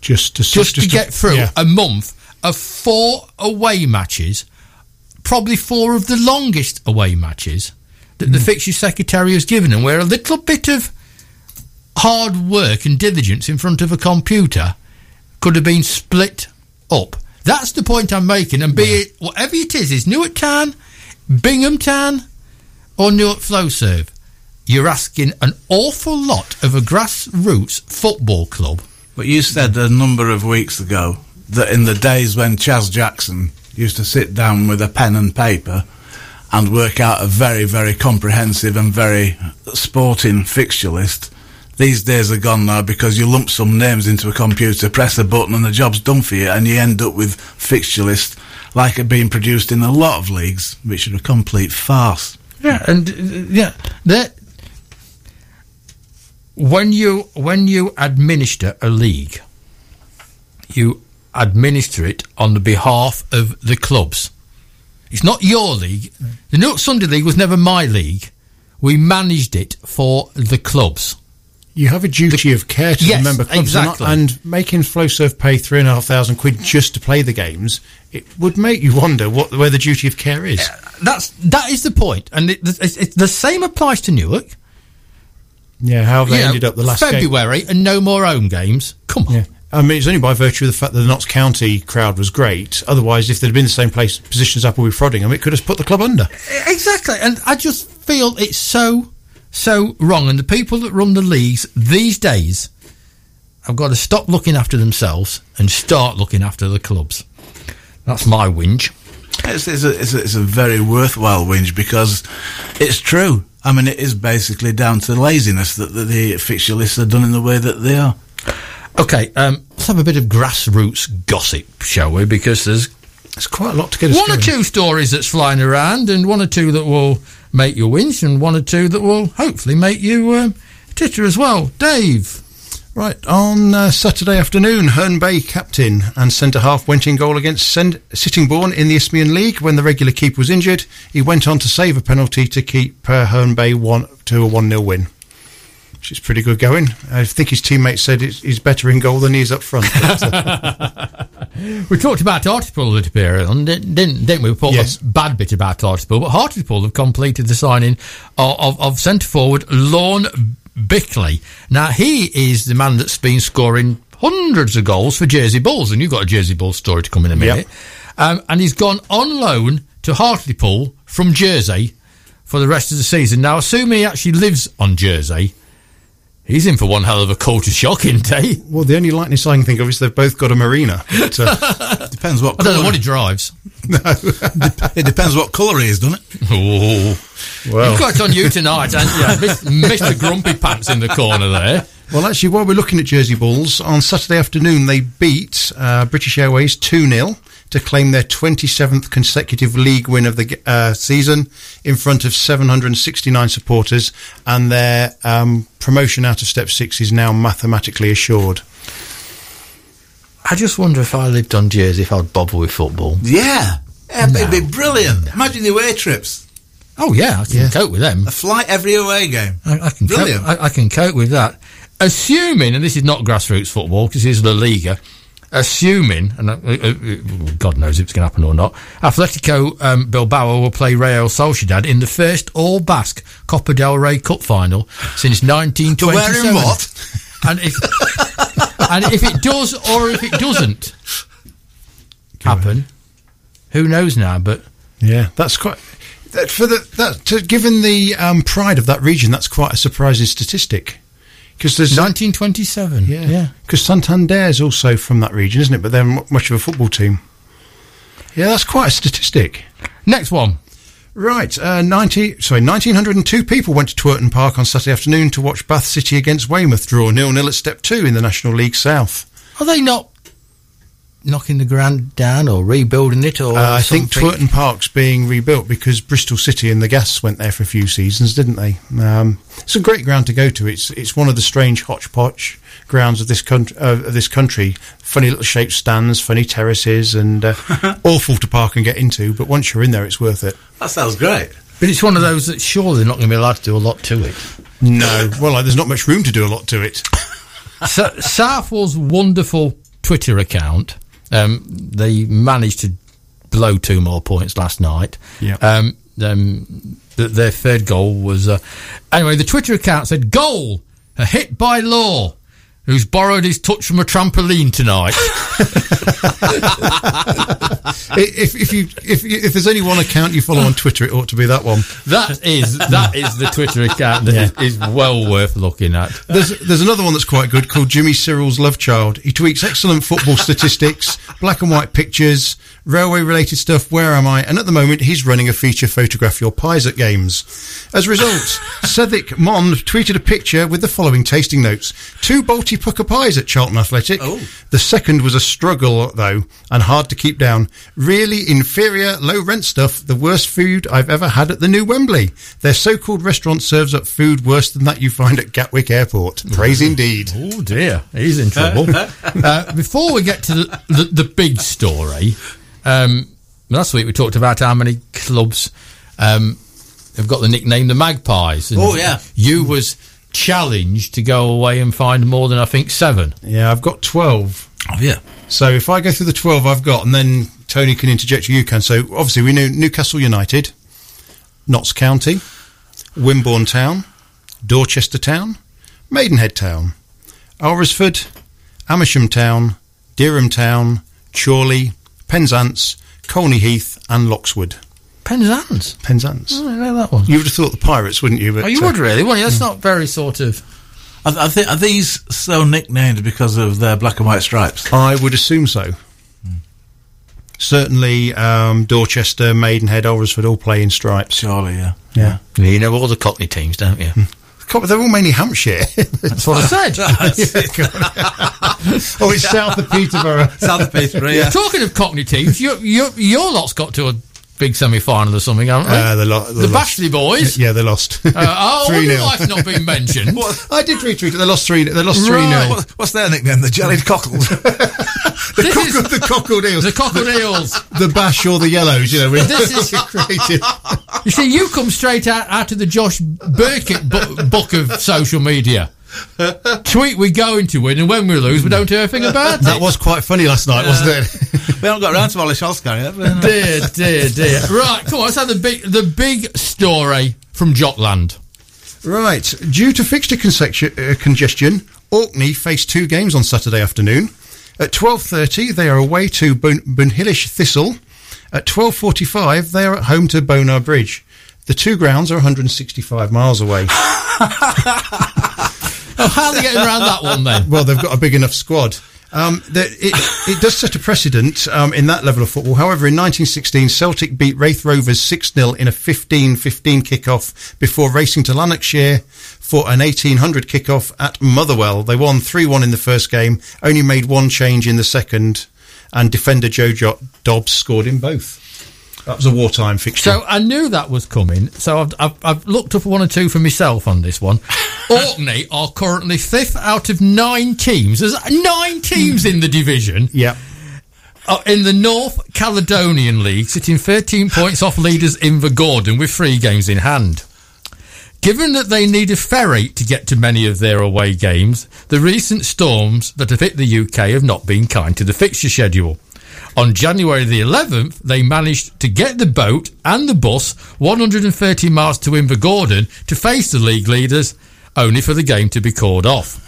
Just to just, to get through yeah. a month of four away matches, probably four of the longest away matches that Mm. the fixture secretary has given them, where a little bit of hard work and diligence in front of a computer could have been split up. That's the point I'm making, and be it whatever it is, is Newark Town, Bingham Town, or Newark Flowserve. you're asking an awful lot of a grassroots football club. But you said a number of weeks ago that in the days when Chas Jackson used to sit down with a pen and paper and work out a very, very comprehensive and very sporting fixture list, these days are gone now because you lump some names into a computer, press a button, and the job's done for you, and you end up with fixture lists like it being produced in a lot of leagues, which are a complete farce. Yeah, and uh, yeah, that when you when you administer a league, you administer it on the behalf of the clubs. It's not your league. The Newark Sunday League was never my league. We managed it for the clubs. You have a duty of care to Yes, the member clubs, and- exactly. and, making Flowserve pay three and a half thousand quid just to play the games, it would make you wonder what where the duty of care is. That's that is the point, and it, it's, it's, the same applies to Newark. Yeah, how have they You know, ended up the last game? February and no more home games. Come on. Yeah. I mean, it's only by virtue of the fact that the Notts County crowd was great. Otherwise, if they'd been in the same place position as Appleby Frodingham, it could have put the club under. Exactly, and I just feel it's so so wrong. And the people that run the leagues these days have got to stop looking after themselves and start looking after the clubs. That's my whinge. It's, it's, a, it's, a, it's a very worthwhile whinge because it's true. I mean, it is basically down to laziness that the, the fixture lists are done in the way that they are. Okay, um, let's have a bit of grassroots gossip, shall we? Because there's It's quite a lot to get us one or two stories that's flying around, and one or two that will make you winch, and one or two that will hopefully make you um, titter as well. Dave. Right, on uh, Saturday afternoon, Herne Bay captain and centre half went in goal against Send- Sittingbourne in the Isthmian League when the regular keeper was injured. He went on to save a penalty to keep uh, Herne Bay one, to a 1 0 win. Which is pretty good going. I think his teammates said it's, he's better in goal than he is up front. *laughs* But, uh, We talked about Hartlepool a little bit earlier on, didn't, didn't we? We thought Yes. a bad bit about Hartlepool, but Hartlepool have completed the signing of, of, of centre forward Lorne Bickley. Now, he is the man that's been scoring hundreds of goals for Jersey Bulls, and you've got a Jersey Bulls story to come in a minute. Um, and he's gone on loan to Hartlepool from Jersey for the rest of the season. Now, assuming he actually lives on Jersey, he's in for one hell of a culture shock, isn't he? well, the only likeness I can think of is they've both got a marina. But, uh, *laughs* Depends what I don't know what he drives. *laughs* No, it depends what colour he is, doesn't it? *laughs* Oh. well, You've got it on you tonight, haven't you? Mr. Grumpy Pants in the corner there. Well, actually, while we're looking at Jersey Bulls, on Saturday afternoon they beat uh, British Airways 2 0 to claim their 27th consecutive league win of the uh, season in front of 769 supporters, and their um, promotion out of Step 6 is now mathematically assured. I just wonder if I lived on Jersey if I'd bother with football. Yeah. yeah It'd be brilliant. Imagine the away trips. Oh yeah, I can Yeah. cope with them. A flight every away game. I, I can Brilliant. Cope, I, I can cope with that. Assuming, and this is not grassroots football because it's La Liga. Assuming, and uh, uh, uh, God knows if it's going to happen or not, Atletico um, Bilbao will play Real Sociedad in the first All Basque Copa del Rey Cup final since *laughs* 1927. Wearing what? *laughs* And if and if it does or if it doesn't happen, who knows now? But Yeah, that's quite. That, for the that to, given the um, pride of that region, that's quite a surprising statistic. Because there's 1927, yeah, yeah. Because Santander's also from that region, isn't it? But they're much of a football team. Yeah, that's quite a statistic. Next one. Right, uh, 90, sorry, 1,902 people went to Twerton Park on Saturday afternoon to watch Bath City against Weymouth draw nil-nil at Step 2 in the National League South. Are they not knocking the ground down or rebuilding it or Uh, I think? Twerton Park's being rebuilt because Bristol City and the Gas went there for a few seasons, didn't they? Um, it's a great ground to go to. It's it's one of the strange hodgepodge grounds of this country. Uh, of this country, funny little shaped stands, funny terraces, and uh, *laughs* awful to park and get into. But once you're in there, it's worth it. That sounds great. But it's one of those that surely they're not going to be allowed to do a lot to it. No, well, like, there's not much room to do a lot to it. so, Southwell's wonderful Twitter account, um, they managed to blow two more points last night. Yeah. Um, um, th- their third goal was. Uh, anyway, the Twitter account said, Goal! A hit by Law! Who's borrowed his touch from a trampoline tonight. *laughs* if, if you if if there's only one account you follow on Twitter, it ought to be that one. that is that is the Twitter account that is well worth looking at. There's there's another one that's quite good called Jimmy Sirrel's Love Child. He tweets excellent football statistics, black and white pictures, railway related stuff. Where am I? And at the moment, he's running a feature photograph your pies at games. As a result, *laughs* Seddick Mon tweeted a picture with the following tasting notes: two Balti Pukka pies at Charlton Athletic. Oh. The second was a struggle though, and hard to keep down. Really inferior, low rent stuff. The worst food I've ever had at the new Wembley. Their so-called restaurant serves up food worse than that you find at Gatwick Airport. Praise *laughs* indeed. Oh dear, he's in trouble. *laughs* uh, before we get to the, the, the big story, um, last week we talked about how many clubs um, have got the nickname the Magpies. and Oh, yeah. you was challenged to go away and find more than I think seven. Yeah, I've got 12. Oh, yeah. So if I go through the 12 I've got, and then Tony can interject or you can. So obviously we know Newcastle United, Notts County, Wimborne Town, Dorchester Town, Maidenhead Town, Alresford, Amersham Town, Dereham Town, Chorley, Penzance, Colney Heath, and Loxwood. Penzance. Penzance. Oh, I know that one. You would have thought the Pirates, wouldn't you? But, Oh, you uh, would really, wouldn't you? That's not very sort of. Are, are, they, are these so nicknamed because of their black and white stripes? I would assume so. Certainly, um, Dorchester, Maidenhead, Alresford all play in stripes. Surely, yeah. Yeah. You know all the Cockney teams, don't you? God, They're all mainly Hampshire. That's what I said. *laughs* oh, it's south of Peterborough. South of Peterborough, yeah. Talking of Cockney teams, your your your lot's got to a big semi final or something, haven't they? Uh, the lo- the the lost. Bashley boys. Yeah, they lost. Uh, oh, *laughs* Three nil. why not been mentioned. *laughs* I did retweet it. They lost three. They lost three Right. nil. What- What's their nickname? The Jellied Cockles. *laughs* The, This cockle, is- the cockle The Cockle the bash or the yellows. You know, we This is- created. You see, you come straight out, out of the Josh Burkett bu- book of social media. *laughs* Tweet we're going to win, and when we lose, we don't do anything about That it. was quite funny last night, wasn't it? *laughs* we haven't got around to Ollie Solskjaer yet. but, dear, dear, dear. Right, come on, let's have the big, the big story from Jockland. Right. Due to fixture consection, uh, congestion, Orkney face two games on Saturday afternoon. At 12.30, they are away to Bun- Bunillidh Thistle. At 12.45, they are at home to Bonar Bridge. The two grounds are 165 miles away. *laughs* Oh, how are they getting around that one then? well, they've got a big enough squad. Um, that it, it does set a precedent um, in that level of football. However, in 1916, Celtic beat Raith Rovers 6 0 in a 15 15 kick-off before racing to Lanarkshire for an 1800 kick-off at Motherwell. They won 3 1 in the first game, only made one change in the second, and defender Joe jo- Dodds scored in both. That was a wartime fixture. So I knew that was coming. So I've, I've, I've looked up one or two for myself on this one. *laughs* Orkney are currently fifth out of nine teams. There's nine teams in the division. yeah. Uh, in the North Caledonian League, sitting 13 points off leaders Invergordon with three games in hand. Given that they need a ferry to get to many of their away games, the recent storms that have hit the UK have not been kind to the fixture schedule. On January the 11th, they managed to get the boat and the bus 130 miles to Invergordon to face the league leaders, only for the game to be called off.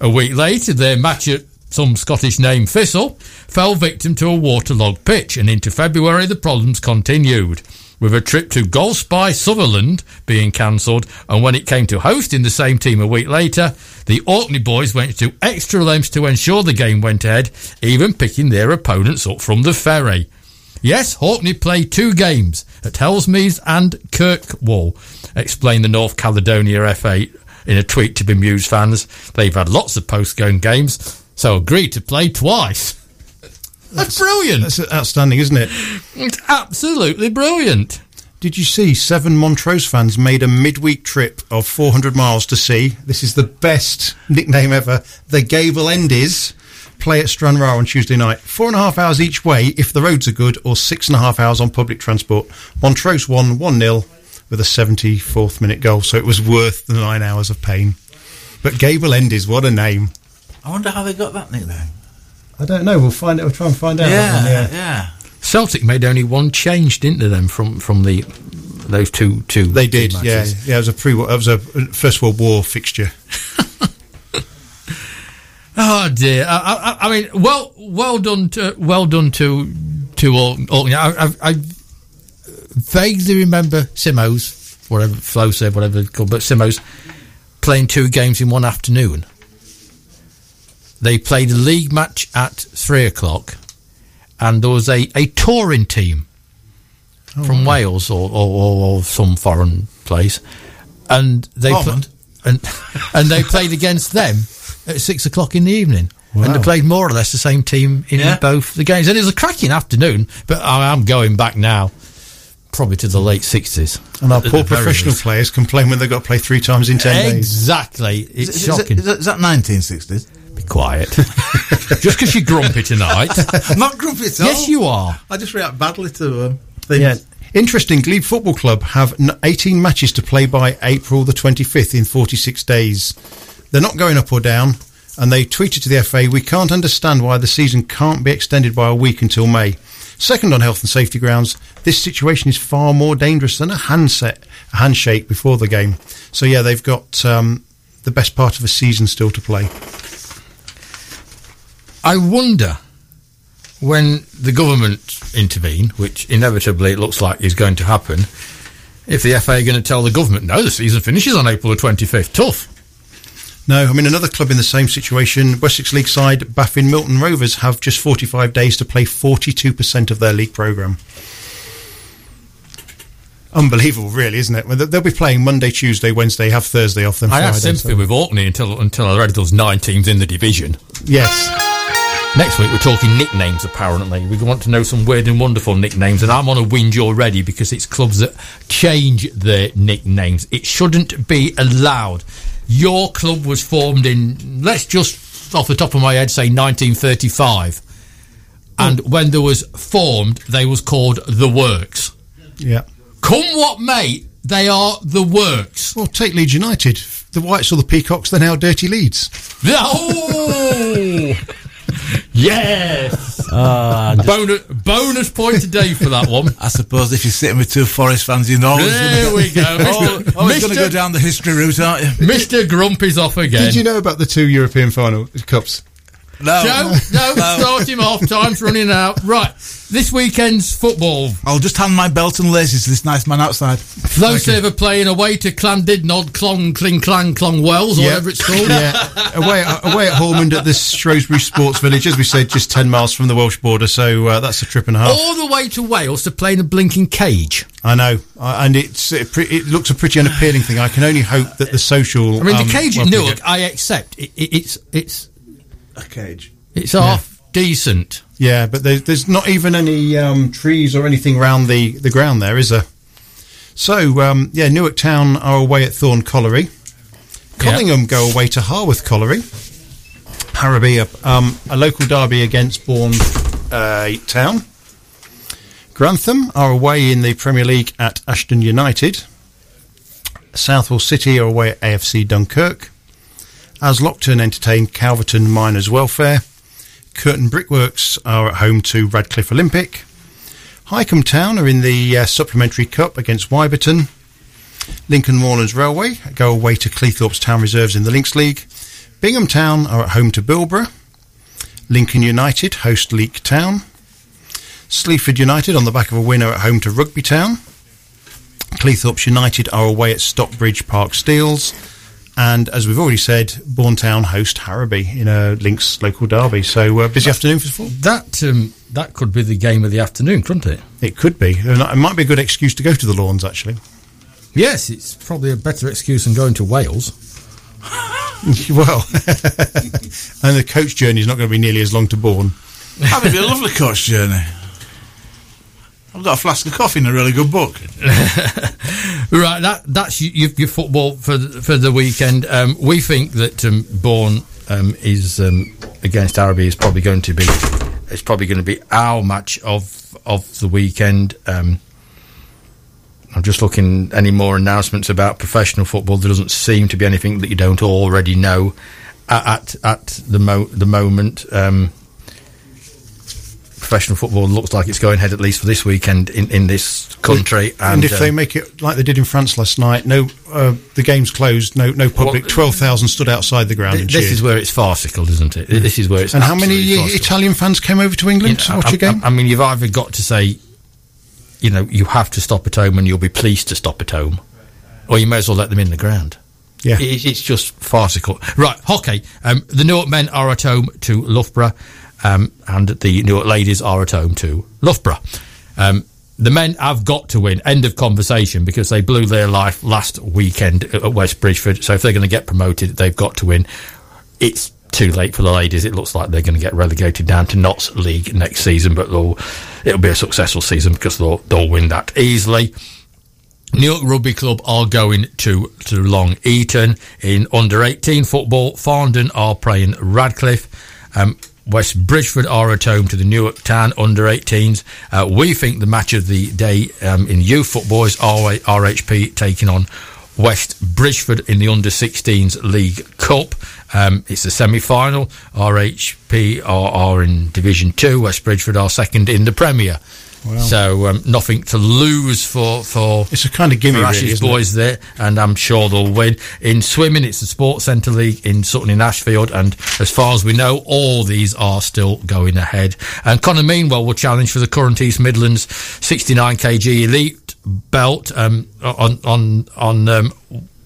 A week later, their match at some Scottish name Thistle fell victim to a waterlogged pitch, and into February the problems continued, with a trip to Golspie Sutherland being cancelled. And when it came to hosting the same team a week later, the Orkney boys went to extra lengths to ensure the game went ahead, even picking their opponents up from the ferry. Yes, Orkney played two games at Hellsmeads and Kirkwall, explained the North Caledonia FA in a tweet to Bemused fans. They've had lots of post-game games, so agreed to play twice. That's brilliant. That's outstanding, isn't it? It's absolutely brilliant. Did you see seven Montrose fans made a midweek trip of 400 miles to see? This is the best nickname ever. The Gable Endies play at Stranraer on Tuesday night. Four and a half hours each way if the roads are good, or six and a half hours on public transport. Montrose won 1 0 with a 74th minute goal, so it was worth the nine hours of pain. But Gable Endies, what a name. I wonder how they got that nickname. I don't know. We'll find it. We'll try and find out. that Yeah, yeah. Celtic made only one change, didn't they? Then from from the those two two. They two did, yeah, yeah. It was a pre, it was a First World War fixture. *laughs* Oh dear! I, I, I mean, well, well done to well done to to all. all I, I, I vaguely remember Simos, whatever Flo said, whatever it's called, but Simos playing two games in one afternoon. They played a league match at three o'clock, and there was a, a touring team oh, from Wales or, or, or, or some foreign place, and they pla- Holland? and and they played against them at six o'clock in the evening. And they played more or less the same team in Yeah. both the games. And it was a cracking afternoon, but I am going back now, probably to the late 60s. And our poor professional least. players complain when they've got to play three times in ten days. Exactly. Is, It's is- shocking. Is, that- is that 1960s? Be quiet. *laughs* Just because you're grumpy tonight. I'm *laughs* not grumpy at all. yes, you are. I just react badly to um, things. Yeah. Interesting, Glebe Football Club have 18 matches to play by April the 25th in 46 days. They're not going up or down, and they tweeted to the FA, We can't understand why the season can't be extended by a week until May. Second on health and safety grounds, this situation is far more dangerous than a handset, a handshake before the game. So, yeah, they've got um, the best part of a season still to play. I wonder when the government intervene, which inevitably it looks like is going to happen, if the FA are going to tell the government, no, the season finishes on April the 25th. Tough. No, I mean another club in the same situation, Wessex League side Baffins Milton Rovers have just 45 days to play 42% of their league programme. Unbelievable, really, isn't it? They- They'll be playing Monday, Tuesday, Wednesday, have Thursday off, then I Friday. had sympathy so- with Orkney until until I read was nine teams in the division. Yes, Next week we're talking nicknames. Apparently, we want to know some weird and wonderful nicknames, and I'm on a whinge already because it's clubs that change their nicknames. It shouldn't be allowed. Your club was formed in, let's just off the top of my head say 1935, hmm. and when there was formed, they was called the Works. yeah. Come what may, they are the Works. Well, take Leeds United. The Whites or the Peacocks, they're now Dirty Leeds. *laughs* Oh! Yes! Ah, bonus, bonus point today for that one. *laughs* I suppose if you're sitting with two Forest fans, you know. There we go. Mr. Always going to go down the history route, aren't you? Mr. Grumpy's off again. Did you know about the two European final cups? No. Joe, *laughs* no, start him off. Time's running out. Right, this weekend's football. I'll just hand my belt and laces to this nice man outside. Flow Server playing away to Clandidnod, Clong, Cling, Clang, Clong Wells, or Yeah. whatever it's called. Yeah, *laughs* away away at Hormond at the Shrewsbury Sports Village, as we said, just 10 miles from the Welsh border, so uh, that's a trip and a half. All the way to Wales to play in a blinking cage. I know, uh, and it's it, it looks a pretty unappealing thing. I can only hope that the social. I mean, um, the cage well, at Newark, I accept. It, it's it's A cage. it's half decent. Yeah, but there's, there's not even any um, trees or anything around the, the ground there, is there? So, um, yeah, Newark Town are away at Thorne Colliery. Collingham go away to Harworth Colliery. Harrowby, um, a local derby against Bourne uh, Town. Grantham are away in the Premier League at Ashton United. Southwell City are away at AFC Dunkirk. Aslockton entertain Calverton Miners Welfare. Kirton Brickworks are at home to Radcliffe Olympic. Highcombe Town are in the uh, Supplementary Cup against Wyberton. Lincoln Moorlands Railway go away to Cleethorpes Town Reserves in the Lincs League. Bingham Town are at home to Bilborough. Lincoln United host Leek Town. Sleaford United on the back of a winner at home to Rugby Town. Cleethorpes United are away at Stockbridge Park Steels. And as we've already said, Bourne Town host Harrowby in a Lincs local derby. So uh, busy afternoon for football. That um, that could be the game of the afternoon, couldn't it? It could be. It might be a good excuse to go to the lawns, actually. Yes, it's probably a better excuse than going to Wales. *laughs* well, *laughs* and the coach journey is not going to be nearly as long to Bourne. That would be a lovely coach journey. I've got a flask of coffee and a really good book. *laughs* Right, that that's your, your football for for the weekend. Um, we think that um, Bourne um, is um, against Harrowby is probably going to be it's probably going to be our match of of the weekend. Um, I'm just looking any more announcements about professional football. There doesn't seem to be anything that you don't already know at at, at the mo- the moment. Um, professional football looks like it's going ahead at least for this weekend in, in this country. And, And, if they make it like they did in France last night, no, uh, the game's closed, no, no public. Well, Twelve thousand stood outside the ground th- and this cheered. is where it's farcical, isn't it? This is where it's and how many farcical. Italian fans came over to England You to watch I, a game? I, I mean, you've either got to say, you know, you have to stop at home and you'll be pleased to stop at home, or you may as well let them in the ground. yeah, It, it's just farcical. Right, hockey. Um, the Newark men are at home to Loughborough, um, and the Newark ladies are at home to Loughborough. Um, the men have got to win. End of conversation because they blew their life last weekend at West Bridgford. So if they're going to get promoted, they've got to win. It's too late for the ladies. It looks like they're going to get relegated down to Notts League next season, but it'll be a successful season because they'll, they'll win that easily. Newark Rugby Club are going to, to Long Eaton in under 18 football. Farndon are playing Radcliffe. Um, West Bridgford are at home to the Newark Town under 18s. Uh, we think the match of the day um, in youth football is RHP taking on West Bridgford in the under 16s League Cup. Um, it's the semi final. RHP are, are in Division 2. West Bridgford are second in the Premier. So um, nothing to lose for for it's a kind of gimme, really, isn't it? boys there, and I'm sure they'll win. In swimming, it's the Sports Centre League in Sutton in Ashfield, and as far as we know, all these are still going ahead. And Connor Meanwell will challenge for the current East Midlands 69 kg elite belt um, on on on um,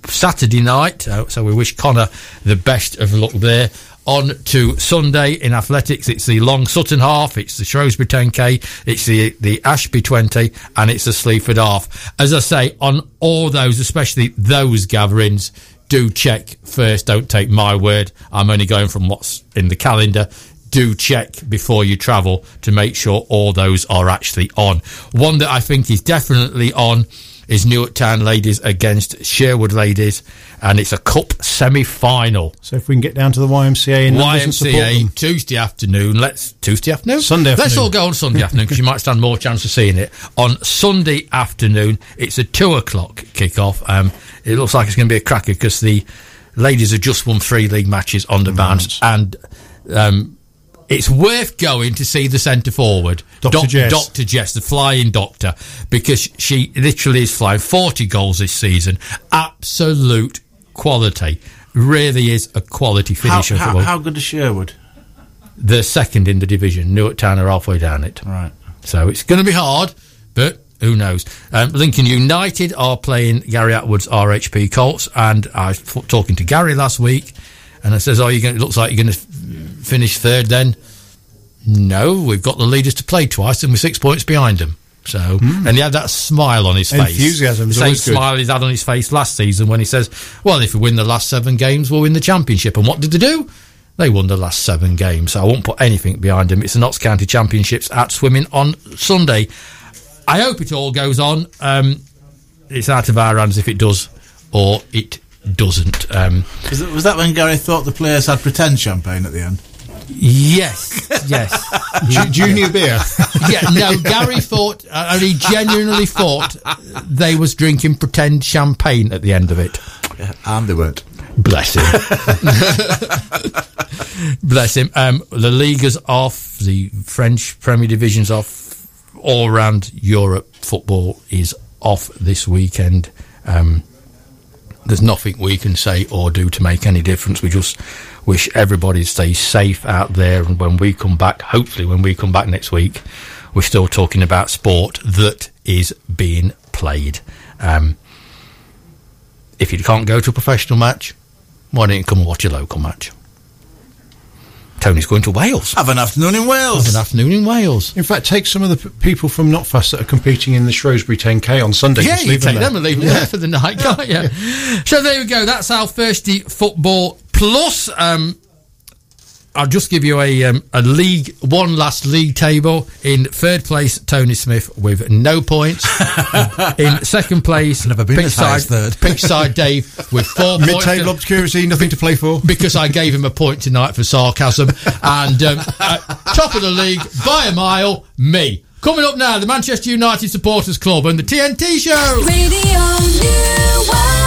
Saturday night. Uh, so we wish Connor the best of luck there. On to Sunday in athletics, it's the Long Sutton half, it's the Shrewsbury 10k, it's the the Ashby 20, and it's the Sleaford half. As I say, on all those, especially those gatherings, do check first. Don't take my word. I'm only going from what's in the calendar. Do check before you travel to make sure all those are actually on. One that I think is definitely on is Newark Town ladies against Sherwood ladies, and it's a cup semi-final. So if we can get down to the YMCA in and. YMCA Tuesday afternoon. Let's Tuesday afternoon, Sunday afternoon. Let's all go on Sunday afternoon because you might stand more chance of seeing it on Sunday afternoon. It's a two o'clock kick-off. Um, it looks like it's going to be a cracker because the ladies have just won three league matches on the bounce, and um, it's worth going to see the centre forward, Dr. Doc- Jess. Dr. Jess, the flying doctor, because she literally is flying 40 goals this season. Absolute quality. Really is a quality finisher. how, how good is Sherwood? They're second in the division. Newark Town are halfway down it. Right. So it's going to be hard, but who knows? Um, Lincoln United are playing Gary Atwood's RHP Colts, and I was f- talking to Gary last week, and I says, "Oh, you going? It looks like you're going to finish third then." No, we've got the leaders to play twice, and we're six points behind them. So, and he had that smile on his face. Enthusiasm is The same always good. smile he's had on his face last season when he says, "Well, if we win the last seven games, we'll win the championship." And what did they do? They won the last seven games. So I won't put anything behind them. It's the Notts County Championships at swimming on Sunday. I hope it all goes on. Um, it's out of our hands if it does or it doesn't. Um, Was, it, was that when Gary thought the players had pretend champagne at the end? Yes, yes. *laughs* Ju- junior beer. *laughs* yeah, no, Gary thought, uh, and he genuinely thought they was drinking pretend champagne at the end of it. And they weren't. Bless him. *laughs* Bless him. Um, the Liga's off. The French Premier Division's off. All around Europe, football is off this weekend. Um, there's nothing we can say or do to make any difference. We just wish everybody stays safe out there. And when we come back, hopefully, when we come back next week, we're still talking about sport that is being played. Um, if you can't go to a professional match, why don't you come and watch a local match? Tony's going to Wales. Have an afternoon in Wales. Have an afternoon in Wales. In fact, take some of the p- people from Notfast that are competing in the Shrewsbury 10K on Sunday. Yeah, you leave take them them and leave them there for the night, can't you? *laughs* So there we go. That's our thirsty football plus. Um, I'll just give you a um, a league one last league table. In third place, Tony Smith with no points. *laughs* in second place, Never been as high as third. Pitchside *laughs* Dave with four points. Mid-table obscurity, nothing to play for. because I gave him a point tonight for sarcasm. And um, uh, top of the league by a mile, me. Coming up now, the Manchester United Supporters Club and the TNT Show. Radio News.